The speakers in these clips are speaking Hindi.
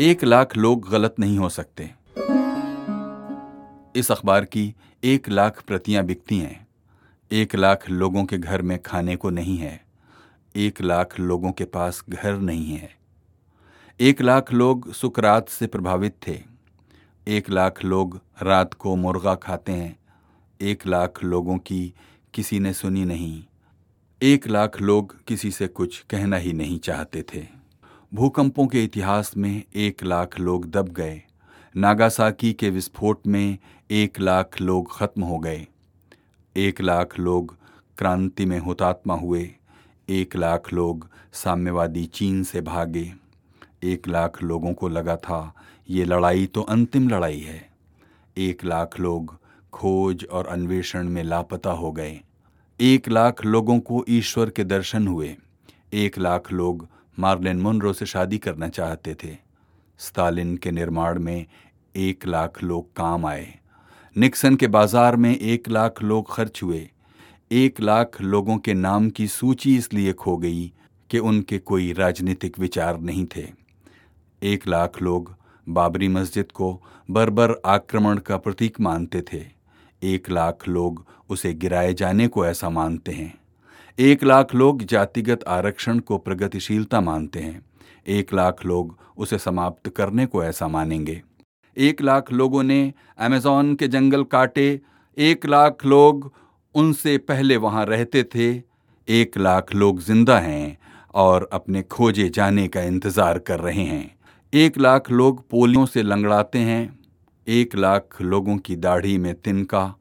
एक लाख लोग गलत नहीं हो सकते। इस अखबार की एक लाख प्रतियाँ बिकती हैं। एक लाख लोगों के घर में खाने को नहीं है। एक लाख लोगों के पास घर नहीं है। एक लाख लोग सुकरात से प्रभावित थे। एक लाख लोग रात को मुर्गा खाते हैं। एक लाख लोगों की किसी ने सुनी नहीं। एक लाख लोग किसी से कुछ कहना ही नहीं चाहते थे। भूकंपों के इतिहास में एक लाख लोग दब गए। नागासाकी के विस्फोट में एक लाख लोग खत्म हो गए। एक लाख लोग क्रांति में हुतात्मा हुए। एक लाख लोग साम्यवादी चीन से भागे। एक लाख लोगों को लगा था, ये लड़ाई तो अंतिम लड़ाई है। एक लाख लोग खोज और अन्वेषण में लापता हो गए। एक लाख लोगों को ईश्वर के दर्शन हुए। एक लाख लोग मार्लिन मुनरो से शादी करना चाहते थे। स्टालिन के निर्माण में एक लाख लोग काम आए। निक्सन के बाज़ार में एक लाख लोग खर्च हुए। एक लाख लोगों के नाम की सूची इसलिए खो गई कि उनके कोई राजनीतिक विचार नहीं थे। एक लाख लोग बाबरी मस्जिद को बर्बर आक्रमण का प्रतीक मानते थे। एक लाख लोग उसे गिराए जाने को ऐसा मानते हैं। एक लाख लोग जातिगत आरक्षण को प्रगतिशीलता मानते हैं। एक लाख लोग उसे समाप्त करने को ऐसा मानेंगे। एक लाख लोगों ने अमेजॉन के जंगल काटे। एक लाख लोग उनसे पहले वहाँ रहते थे। एक लाख लोग ज़िंदा हैं और अपने खोजे जाने का इंतज़ार कर रहे हैं। एक लाख लोग पोलियों से लंगड़ाते हैं। एक लाख लोगों की दाढ़ी में तिनका।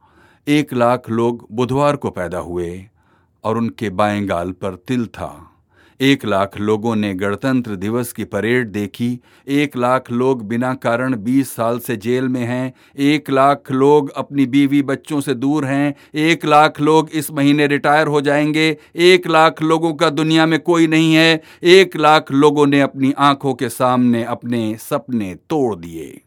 एक लाख लोग बुधवार को पैदा हुए। और उनके बाएँ गाल पर तिल था। एक लाख लोगों ने गणतंत्र दिवस की परेड देखी। एक लाख लोग बिना कारण 20 साल से जेल में हैं। एक लाख लोग अपनी बीवी बच्चों से दूर हैं। एक लाख लोग इस महीने रिटायर हो जाएँगे। एक लाख लोगों का दुनिया में कोई नहीं है। एक लाख लोगों ने अपनी आँखों के सामने अपने सपने तोड़ दिए।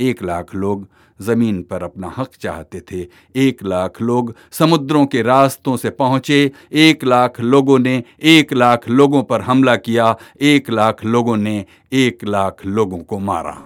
एक लाख लोग ज़मीन पर अपना हक चाहते थे। एक लाख लोग समुद्रों के रास्तों से पहुँचे। एक लाख लोगों ने एक लाख लोगों पर हमला किया। एक लाख लोगों ने एक लाख लोगों को मारा।